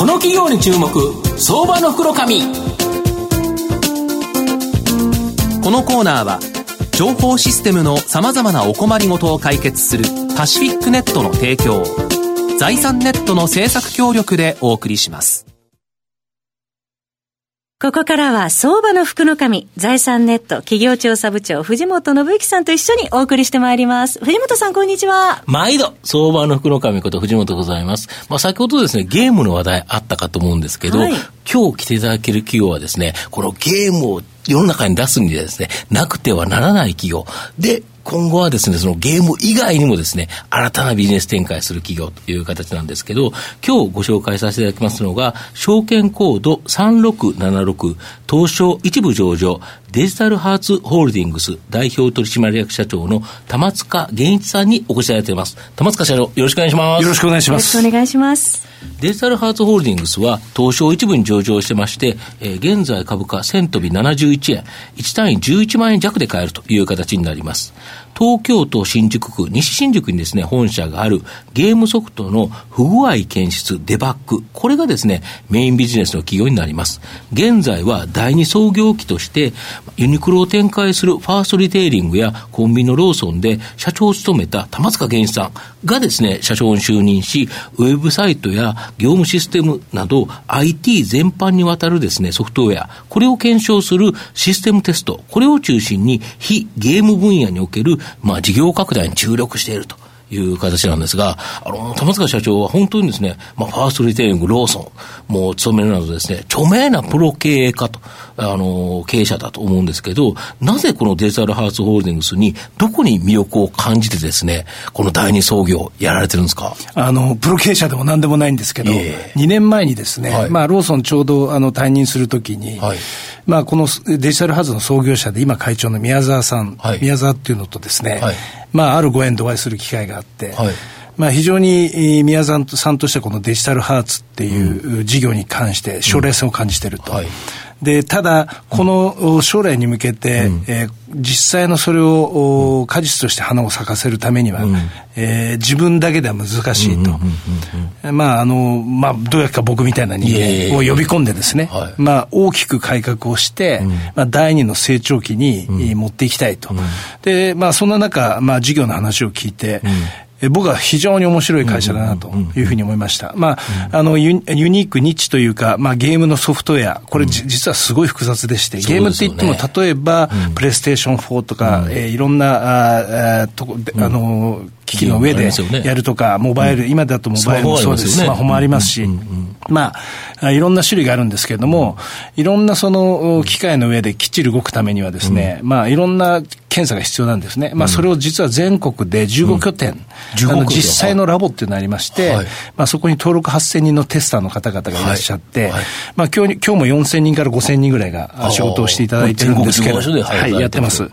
この企業に注目相場の袋紙。このコーナーは情報システムのさまざまなお困りごとを解決するパシフィックネットの提供財産ネットの政策協力でお送りします。ここからは相場の福の神、財産ネット企業調査部長藤本信之さんと一緒にお送りしてまいります。藤本さんこんにちは。毎度、相場の福の神こと藤本でございます。まあ先ほどですね、ゲームの話題あったかと思うんですけど、はい、今日来ていただける企業はですね、このゲームを世の中に出すにはですね、なくてはならない企業。で、今後はですね、そのゲーム以外にもですね、新たなビジネス展開する企業という形なんですけど、今日ご紹介させていただきますのが、証券コード3676、東証一部上場、デジタルハーツホールディングス代表取締役社長の玉塚源一さんにお越しいただいています。玉塚社長、よろしくお願いします。よろしくお願いします。よろしくお願いします。デジタルハーツホールディングスは東証一部に上場してまして、えー、現在株価1000飛び71円、1単位11万円弱で買えるという形になります。東京都新宿区、西新宿にですね、本社があるゲームソフトの不具合検出、デバッグ。これがですね、メインビジネスの企業になります。現在は第二創業期として、ユニクロを展開するファーストリテイリングやコンビニのローソンで社長を務めた玉塚源さんがですね、社長に就任し、ウェブサイトや業務システムなど IT 全般にわたるですね、ソフトウェア、これを検証するシステムテスト、これを中心に非ゲーム分野におけるまあ、事業拡大に注力していると。いう形なんですが、あの、玉塚社長は本当にですね、まあ、ファーストリテイリング、ローソンも務めるなどですね、著名なプロ経営家と、あの、経営者だと思うんですけど、なぜこのデジタルハーツホールディングスに、どこに魅力を感じてですね、この第二創業やられてるんですか？あの、プロ経営者でも何でもないんですけど、えー、2年前にですね、はい、まあ、ローソンちょうどあの退任するときに、はい。まあ、このデジタルハーツの創業者で今会長の宮沢さん、はい、宮沢っていうのとですね、はい、まあ、あるご縁でお会いする機会があって、はい、まあ、非常に宮沢さんとしてはこのデジタルハーツっていう事業に関して将来性を感じていると。うんで、ただ、この将来に向けて、うん、えー、実際のそれを、果実として花を咲かせるためには、うん、えー、自分だけでは難しいと。まあ、あの、まあ、どうやか僕みたいな人間を呼び込んでですね、はい、まあ、大きく改革をして、うん、まあ、第二の成長期に持っていきたいと。で、まあ、そんな中、まあ、事業の話を聞いて、僕は非常に面白い会社だなというふうに思いました。まあ、あのユ、ユニーク、ニッチというか、まあ、ゲームのソフトウェア、これ、実はすごい複雑でして、ゲームって言っても、例えば、プレイステーション4とか、えいろんな、あとあの、機器の上でやるとか、モバイル、今だとモバイルもそうです、スマホもありますし、まあ、いろんな種類があるんですけれども、いろんなその機械の上できっちり動くためにはですね、まあ、いろんな検査が必要なんですね。まあ、それを実は全国で15拠点、あの実際のラボっていうのがありまして、まあ、そこに登録8000人のテスターの方々がいらっしゃって、まあ、今日、今日も4000人から5000人ぐらいが仕事をしていただいてるんですけど、はい、やってます。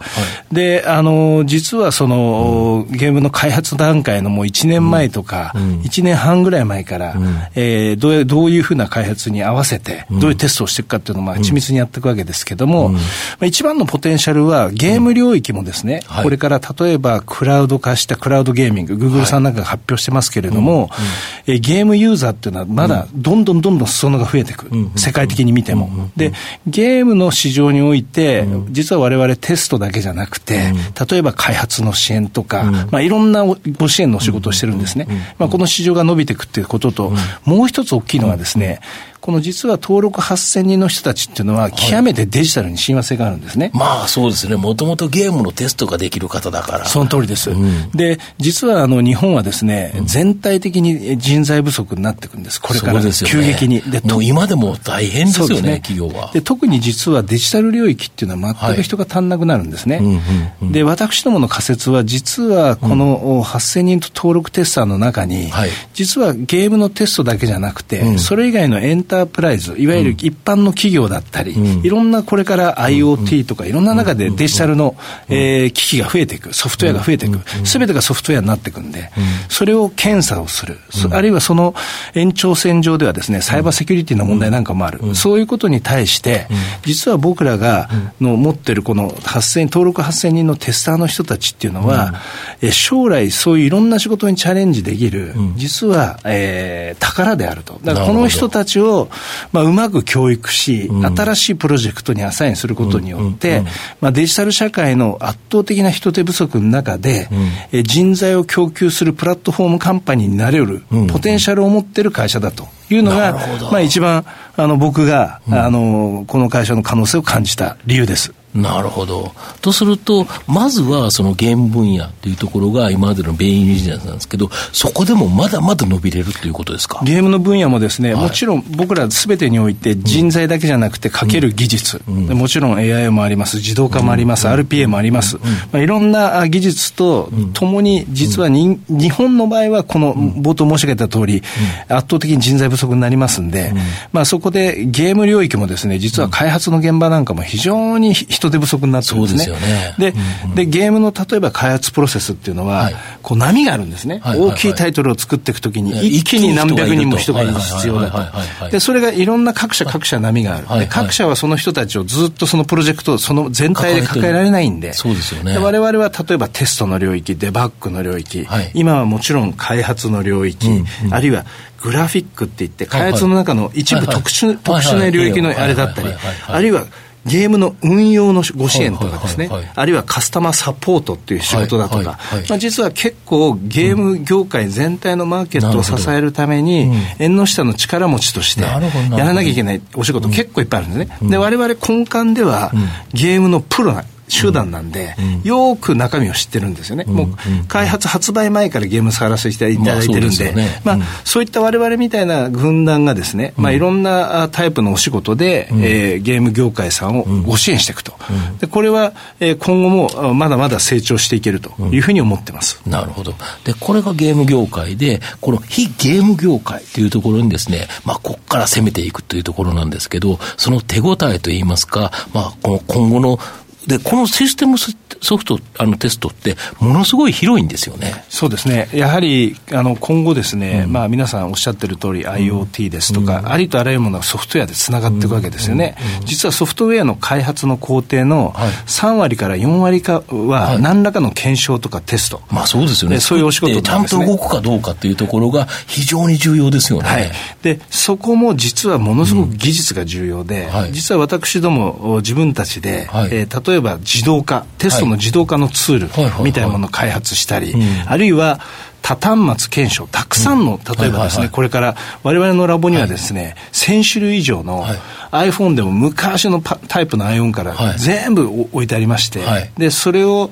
で、あの、実はその、ゲームの開発段階のもう1年前とか、1年半ぐらい前から、えどうどういうふうな開発に合わせて、どういうテストをしていくかっていうのを、まあ、緻密にやっていくわけですけども、まあ、一番のポテンシャルは、ゲーム領域もですね、これから例えばクラウド化したクラウドゲーミング、グーグルさんなんかが発表してますけれども、えゲームユーザーっていうのはまだどんどんどんどん裾野が増えていく。世界的に見ても。で、ゲームの市場において、実は我々テストだけじゃなくて、例えば開発の支援とか、まあ、いろんなご支援のお仕事をしてるんですね。まあ、この市場が伸びていくっていうことと、もう一つ大きいのはですね、この実は登録8000人の人たちっていうのは、極めてデジタルに親和性があるんですね。まあそうですね、もともとゲームのテストができる方だから。その通りです。うん、で、実はあの日本はですね、うん、全体的に人材不足になっていくんです、これから、急激に。でもう今でも大変ですよね、ね企業はで。特に実はデジタル領域っていうのは全く人が足んなくなるんですね。で、私どもの仮説は、実はこの8000人と登録テスターの中に、はい、実はゲームのテストだけじゃなくて、それ以外のエンタープライズ、いわゆる一般の企業だったり、いろんなこれから IoT とか、いろんな中でデジタルの、え機器が増えていく、ソフトウェアが増えていく、すべてがソフトウェアになっていくんで、それを検査をする、あるいはその延長線上ではですね、サイバーセキュリティの問題なんかもある、そういうことに対して、実は僕らがの持ってるこの8000登録8000人のテスターの人たちっていうのは、え将来そういういろんな仕事にチャレンジできる、実は、えー、宝であると。だからこの人たちを、まあ、うまく教育し、新しいプロジェクトにアサインすることによって、まあ、デジタル社会の圧倒的な人手不足の中で、え人材を供給するプラットフォームカンパニーになれる、ポテンシャルを持ってる会社だというのが、まあ、一番あの僕が、あのこの会社の可能性を感じた理由です。なるほど。とすると、まずはそのゲーム分野というところが今までのメインビジネスなんですけど、そこでもまだまだ伸びれるということですか？ゲームの分野もですね、はい、もちろん僕らすべてにおいて人材だけじゃなくてかける技術、うん、もちろん AI もあります、自動化もあります、うん、RPA もあります、うん、まあ、いろんな技術とともに、実はに、日本の場合はこの冒頭申し上げた通り、圧倒的に人材不足になりますんで、まあ、そこでゲーム領域もですね、実は開発の現場なんかも非常に人手不足になってるんですね。でね。で、うんうん、で、ゲームの例えば開発プロセスっていうのは、はい、こう波があるんですね、はいはいはい。大きいタイトルを作っていくときに、一気に何百人も人が必要だと。で、それがいろんな各社各社波がある。はいはい、各社はその人たちをずっとそのプロジェクト、その全体で抱えられないんで、そうですよね。我々は例えばテストの領域、デバッグの領域、はい、今はもちろん開発の領域、うんうん、あるいはグラフィックって言って、開発の中の一部特殊、特殊な領域のあれだったり、あるいはゲームの運用のご支援とかですね、あるいはカスタマーサポートっていう仕事だとか、まあ、実は結構ゲーム業界全体のマーケットを支えるために、縁の下の力持ちとしてやらなきゃいけないお仕事結構いっぱいあるんですね。で、我々根幹ではゲームのプロ集団なんで、よく中身を知ってるんですよね、もう開発発売前からゲーム触らせていただいてるんで、まあそういったわれわれみたいな軍団がですね、まあいろんなタイプのお仕事で、えゲーム業界さんをご支援していくと、でこれは、え今後もまだまだ成長していけるというふうに思ってます。なるほど。で、これがゲーム業界で、この非ゲーム業界というところにですね、まあここから攻めていくというところなんですけど、その手応えといいますか、まあこの今後ので、このシステムソフト、あのテストって、ものすごい広いんですよね。そうですね。やはり、あの、今後ですね、うん、まあ、皆さんおっしゃってる通り、IoT ですとか、うん、ありとあらゆるものがソフトウェアでつながっていくわけですよね。うん、実はソフトウェアの開発の工程の3割から4割かは、何らかの検証とかテスト。はい、まあ、そうですよね。そういうお仕事、ね、ちゃんと動くかどうかっていうところが非常に重要ですよね。はい。で、そこも実はものすごく技術が重要で、はい、実は私ども自分たちで、はい、えー、例えば自動化、テストの自動化のツールみたいなものを開発したり、あるいは多端末検証、たくさんの、例えばですね、これから我々のラボにはですね、1000種類以上の iPhone でも昔のタイプの iPhone から全部置いてありまして、で、それを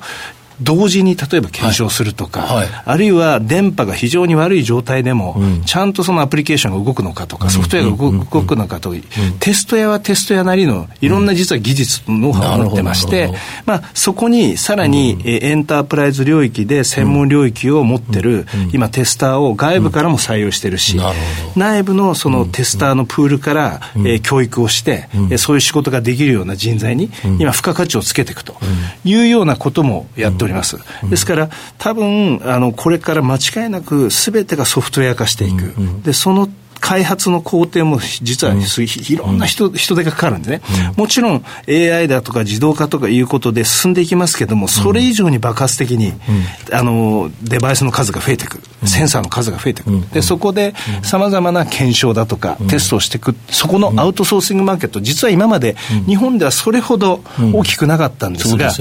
同時に例えば検証するとか、はい。はい、あるいは電波が非常に悪い状態でも、うん、ちゃんとそのアプリケーションが動くのかとか、ソフトウェアが動くのかと、テスト屋はテスト屋なりのいろんな実は技術ノウハウを持ってまして、まあ、そこにさらに、えエンタープライズ領域で専門領域を持ってる、今テスターを外部からも採用してるし、内部のそのテスターのプールから、え教育をして、えそういう仕事ができるような人材に、今付加価値をつけていくというようなこともやっております。ですから、多分あのこれから間違いなくすべてがソフトウェア化していく。でその開発の工程も実は、ね、いろんな人,、人手がかかるんでね、もちろん AI だとか自動化とかいうことで進んでいきますけども、それ以上に爆発的に、あのデバイスの数が増えていく、センサーの数が増えていく、でそこでさまざまな検証だとか、テストをしていく、そこのアウトソーシングマーケット、実は今まで日本ではそれほど大きくなかったんですが、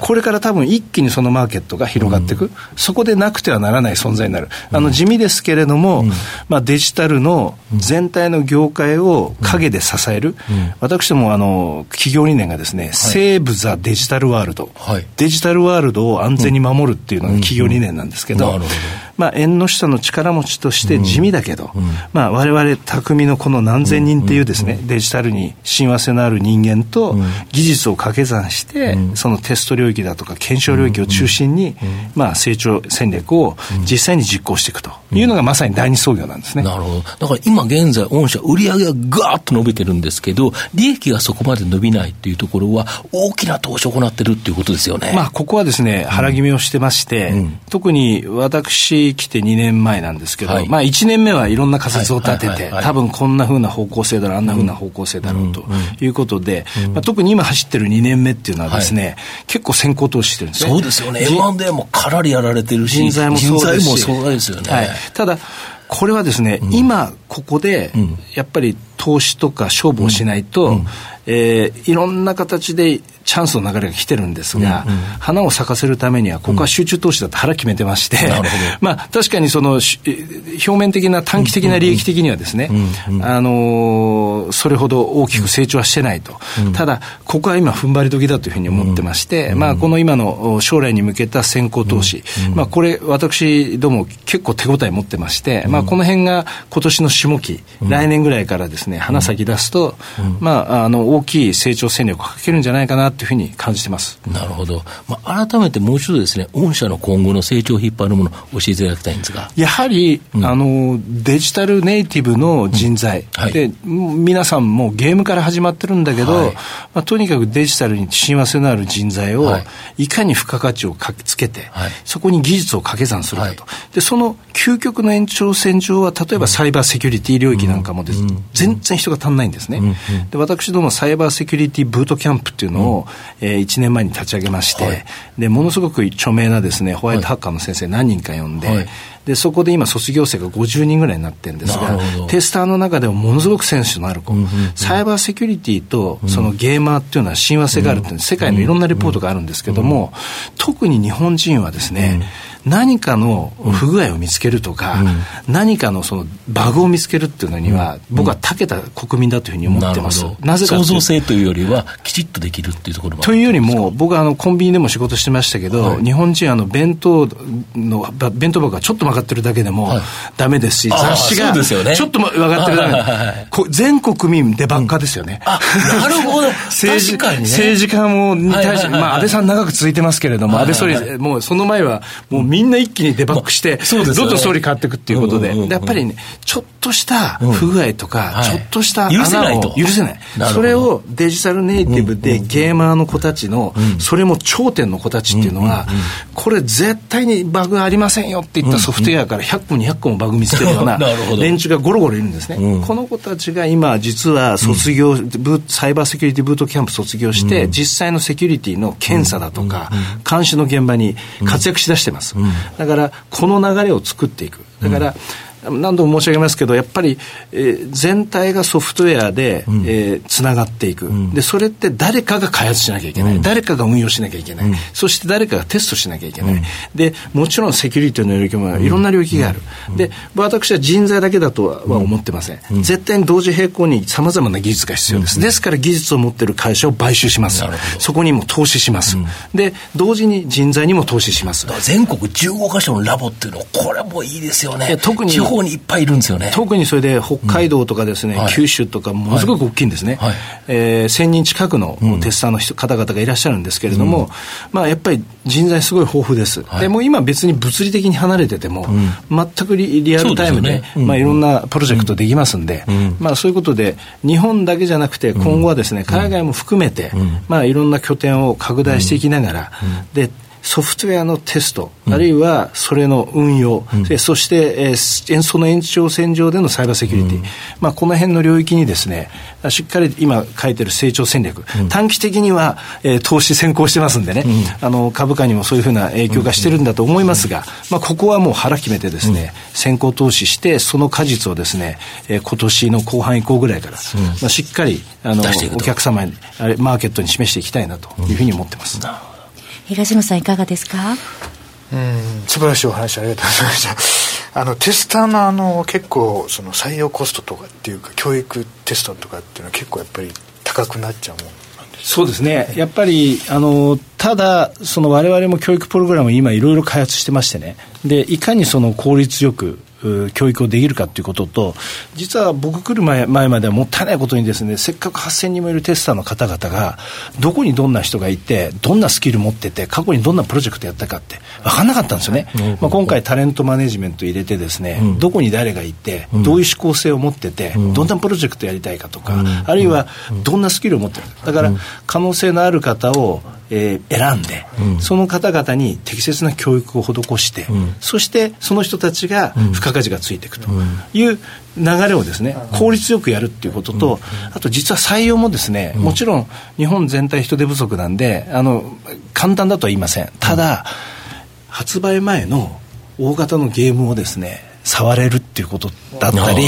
これから多分一気にそのマーケットが広がっていく、そこでなくてはならない存在になる。あの地味ですけれども、まあ、デジタルの全体の業界を陰で支える、私どもあの企業理念がですね、セーブ・ザ・デジタルワールド、デジタルワールドを安全に守るっていうのが企業理念なんですけど、まあ、縁の下の力持ちとして地味だけど、まあ、我々匠のこの何千人っていうですね、デジタルに親和性のある人間と技術を掛け算して、そのテスト領域だとか検証領域を中心に、まあ、成長戦略を実際に実行していくというのがまさに第二創業なんですね。なるほど。だから今現在、御社、売上がガーッと伸びてるんですけど、利益がそこまで伸びないっていうところは、大きな投資を行ってるっていうことですよね。まあ、ここはですね、腹決めをしてまして、うん、特に私来て2年前なんですけど、はい、まあ、1年目はいろんな仮説を立てて、多分こんなふうな方向性だろう、あんなふうな方向性だろうということで、まあ、特に今走ってる2年目っていうのはですね、はい、結構先行投資してるんですね。そうですよね。M&A もかなりやられてるし、人材もそうですし。そうですよね。はい、ただ、これはですね、うん、今ここで、やっぱり投資とか勝負をしないと、うん、えー、いろんな形でチャンスの流れが来てるんですが、うんうん、花を咲かせるためには、ここは集中投資だと腹決めてまして、うん、まあ、確かにその、表面的な短期的な利益的にはですね、あのー、それほど大きく成長はしてないと。うん、ただ、ここは今、踏ん張り時だというふうに思ってまして、うん、まあ、この今の将来に向けた先行投資、まあ、これ、私ども結構手応え持ってまして、まあ、この辺が今年の下期、来年ぐらいからですね、花咲き出すと、まあ、あの、大きい成長戦略をかけるんじゃないかなというふうに感じてます。なるほど。まあ、改めてもう一度ですね、御社の今後の成長を引っ張るものを教えていただきたいんですが。やはり、うん、あの、デジタルネイティブの人材、うん。はい、で、皆さんもゲームから始まってるんだけど、はい、まあ、とにかくデジタルに親和性のある人材を、い、かに付加価値をつけて、はい、そこに技術を掛け算するかと。で、その究極の延長線上は、例えばサイバーセキュリティ領域なんかもです、うん、全然人が足んないんですね。で私どもサイバーセキュリティブートキャンプっていうのを、えー、1年前に立ち上げまして、はい、でものすごく著名なですねホワイトハッカーの先生何人か呼んで、はい、でそこで今卒業生が50人ぐらいになってるんですがテスターの中でもものすごくセンスのある子、うんうんうん、サイバーセキュリティとそのゲーマーっていうのは親和性があるっていう、世界のいろんなレポートがあるんですけども、特に日本人はですね、うん。何かの不具合を見つけるとか、うん、何かのそのバグを見つけるっていうのには、僕は長けた国民だというふうに思ってます。なぜか創造性というよりは、きちっとできるっていうところというよりも、僕はあのコンビニでも仕事してましたけど、はい、日本人あの弁当の、弁当箱がちょっと曲がってるだけでもダメですし、はい、雑誌がちょっと曲がってるだけで、ね、全国民でばっかですよね。うん、なるほど。政治家、ね、政治家もに対して、まあ安倍さん長く続いてますけれども、安倍総理、もうその前はもうみんな一気にデバッグして、どんどん総理変わっていくっていうことで、やっぱりね、ちょっとした不具合とか、ちょっとした穴を許せない。それをデジタルネイティブでゲーマーの子たちの、それも頂点の子たちっていうのは、これ絶対にバグありませんよって言ったソフトウェアから100個200個もバグ見つけるような 連中がゴロゴロいるんですね。この子たちが今実は卒業、サイバーセキュリティブートキャンプ卒業して、実際のセキュリティの検査だとか、監視の現場に活躍しだしてます。だから、この流れを作っていく。だから、何度も申し上げますけど、やっぱり、えー、全体がソフトウェアで、うん、えー、つながっていく、うん、で、それって誰かが開発しなきゃいけない、うん、誰かが運用しなきゃいけない、そして誰かがテストしなきゃいけない、で、もちろんセキュリティの領域もいろんな領域がある、で、私は人材だけだとは思ってません、絶対に同時並行にさまざまな技術が必要です、ですから技術を持っている会社を買収します、そこにも投資します、で、同時に人材にも投資します。全国15か所のラボっていうのは、これもいいですよね。特に地方にいっぱいいるんですよね。特にそれで北海道とかですね、うん九州とかものすごく大きいんですね。はい、えー、1000人近くのテスターの人、方々がいらっしゃるんですけれども、うん、まあやっぱり人材すごい豊富です。はい、でも今別に物理的に離れてても、全くリアルタイムで、ね、まあいろんなプロジェクトできますんで、まあそういうことで、日本だけじゃなくて今後はですね、海外も含めて、まあいろんな拠点を拡大していきながら、で、ソフトウェアのテスト、あるいはそれの運用、うん、そして、えー、その延長線上でのサイバーセキュリティ、うん、まあ、この辺の領域にですね、しっかり今書いてる成長戦略、うん、短期的には、えー、投資先行してますんでね、あの株価にもそういうふうな影響がしてるんだと思いますが、まあ、ここはもう腹決めてですね、先行投資して、その果実をですね、えー、今年の後半以降ぐらいから、まあ、しっかりあのお客様に、マーケットに示していきたいなというふうに思ってます。東野さんいかがですか？うん素晴らしいお話ありがとうございました。あのテスターのあの結構その採用コストとかっていうか教育テストとかっていうのは結構やっぱり高くなっちゃうもんそうですね、やっぱりあのただ、その我々も教育プログラム、今、いろいろ開発してましてね、でいかにその効率よく教育をできるかということと、実は僕来る前前まではもったいないことにですね、せっかく8000人もいるテスターの方々が、どこにどんな人がいて、どんなスキル持ってて、過去にどんなプロジェクトやったかって分かんなかったんですよね。まあ、今回タレントマネジメント入れてですね、うん、どこに誰がいて、どういう思考性を持ってて、うん、どんなプロジェクトやりたいかとか、うん、あるいはどんなスキルを持ってるか。だから、可能性のある方をえー、選んで、うん、その方々に適切な教育を施して、うん、そしてその人たちが付加価値がついていくという流れをですね、効率よくやるっていうことと、あと実は採用もですね、もちろん日本全体人手不足なんで、あの、簡単だとは言いません。ただ、発売前の大型のゲームをですね、触れるっていうことだったり、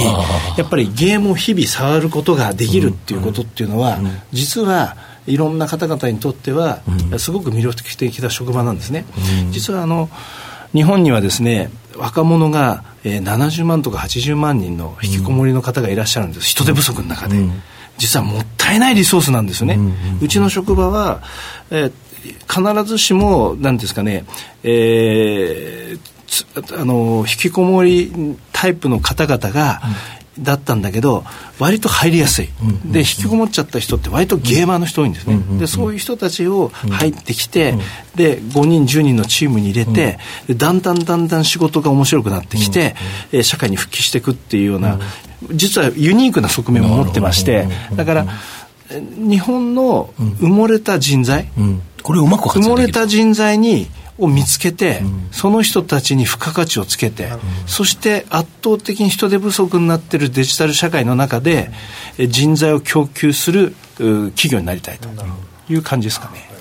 やっぱりゲームを日々触ることができるっていうことっていうのは、実はいろんな方々にとっては、すごく魅力的な職場なんですね。実はあの日本にはですね若者が、えー、70万とか80万人の引きこもりの方がいらっしゃるんです、人手不足の中で、実はもったいないリソースなんですよね、うちの職場は、えー、必ずしもなんですかね、えー、あの引きこもりタイプの方々が、だったんだけど割と入りやすい、で引きこもっちゃった人って割とゲーマーの人多いんですね、でそういう人たちを入ってきて、で5人10人のチームに入れて、でだんだんだんだん仕事が面白くなってきて、え社会に復帰していくっていうような、実はユニークな側面を持ってましてだから日本の埋もれた人材、これうまく埋もれた人材にを見つけて、うん、その人たちに付加価値をつけて、うん、そして圧倒的に人手不足になっているデジタル社会の中で、人材を供給する企業になりたいという感じですかね。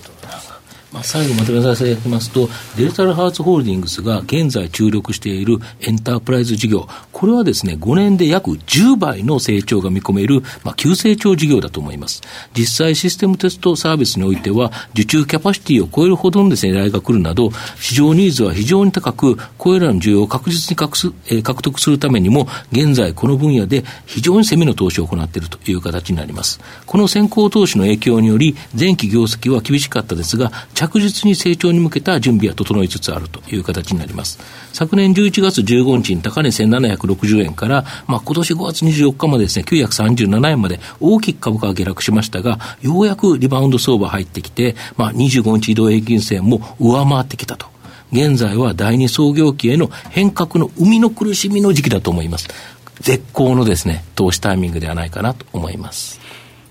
まあ、最後まとめさせていただきますと、デジタルハーツホールディングスが現在注力しているエンタープライズ事業、これはですね、5年で約10倍の成長が見込める、まあ、急成長事業だと思います。実際システムテストサービスにおいては、受注キャパシティを超えるほどのですね、依頼が来るなど、市場ニーズは非常に高く、これらの需要を確実に獲す、えー、獲得するためにも、現在この分野で非常に攻めの投資を行っているという形になります。この先行投資の影響により、前期業績は厳しかったですが、着実に成長に向けた準備は整いつつあるという形になります。昨年11月15日に高値1760円から、まあ、今年5月24日までですね、937円まで大きく株価が下落しましたが、ようやくリバウンド相場入ってきて、まあ、25日移動平均線も上回ってきたと。現在は第二創業期への変革の生みの苦しみの時期だと思います。絶好のですね、投資タイミングではないかなと思います。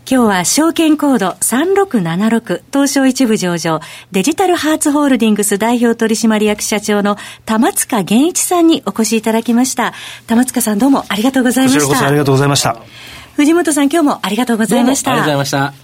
今日は証券コード3676東証一部上場デジタルハーツホールディングス代表取締役社長の玉塚源一さんにお越しいただきました。玉塚さんどうもありがとうございました。こちらこそありがとうございました。藤本さん今日もありがとうございました。ありがとうございました。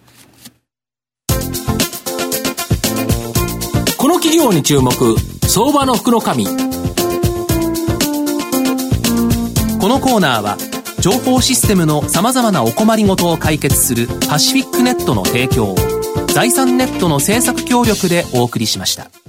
の企業に注目相場の福の神このコーナーは情報システムのさまざまなお困りごとを解決するパシフィックネットの提供を財産ネットの政策協力でお送りしました。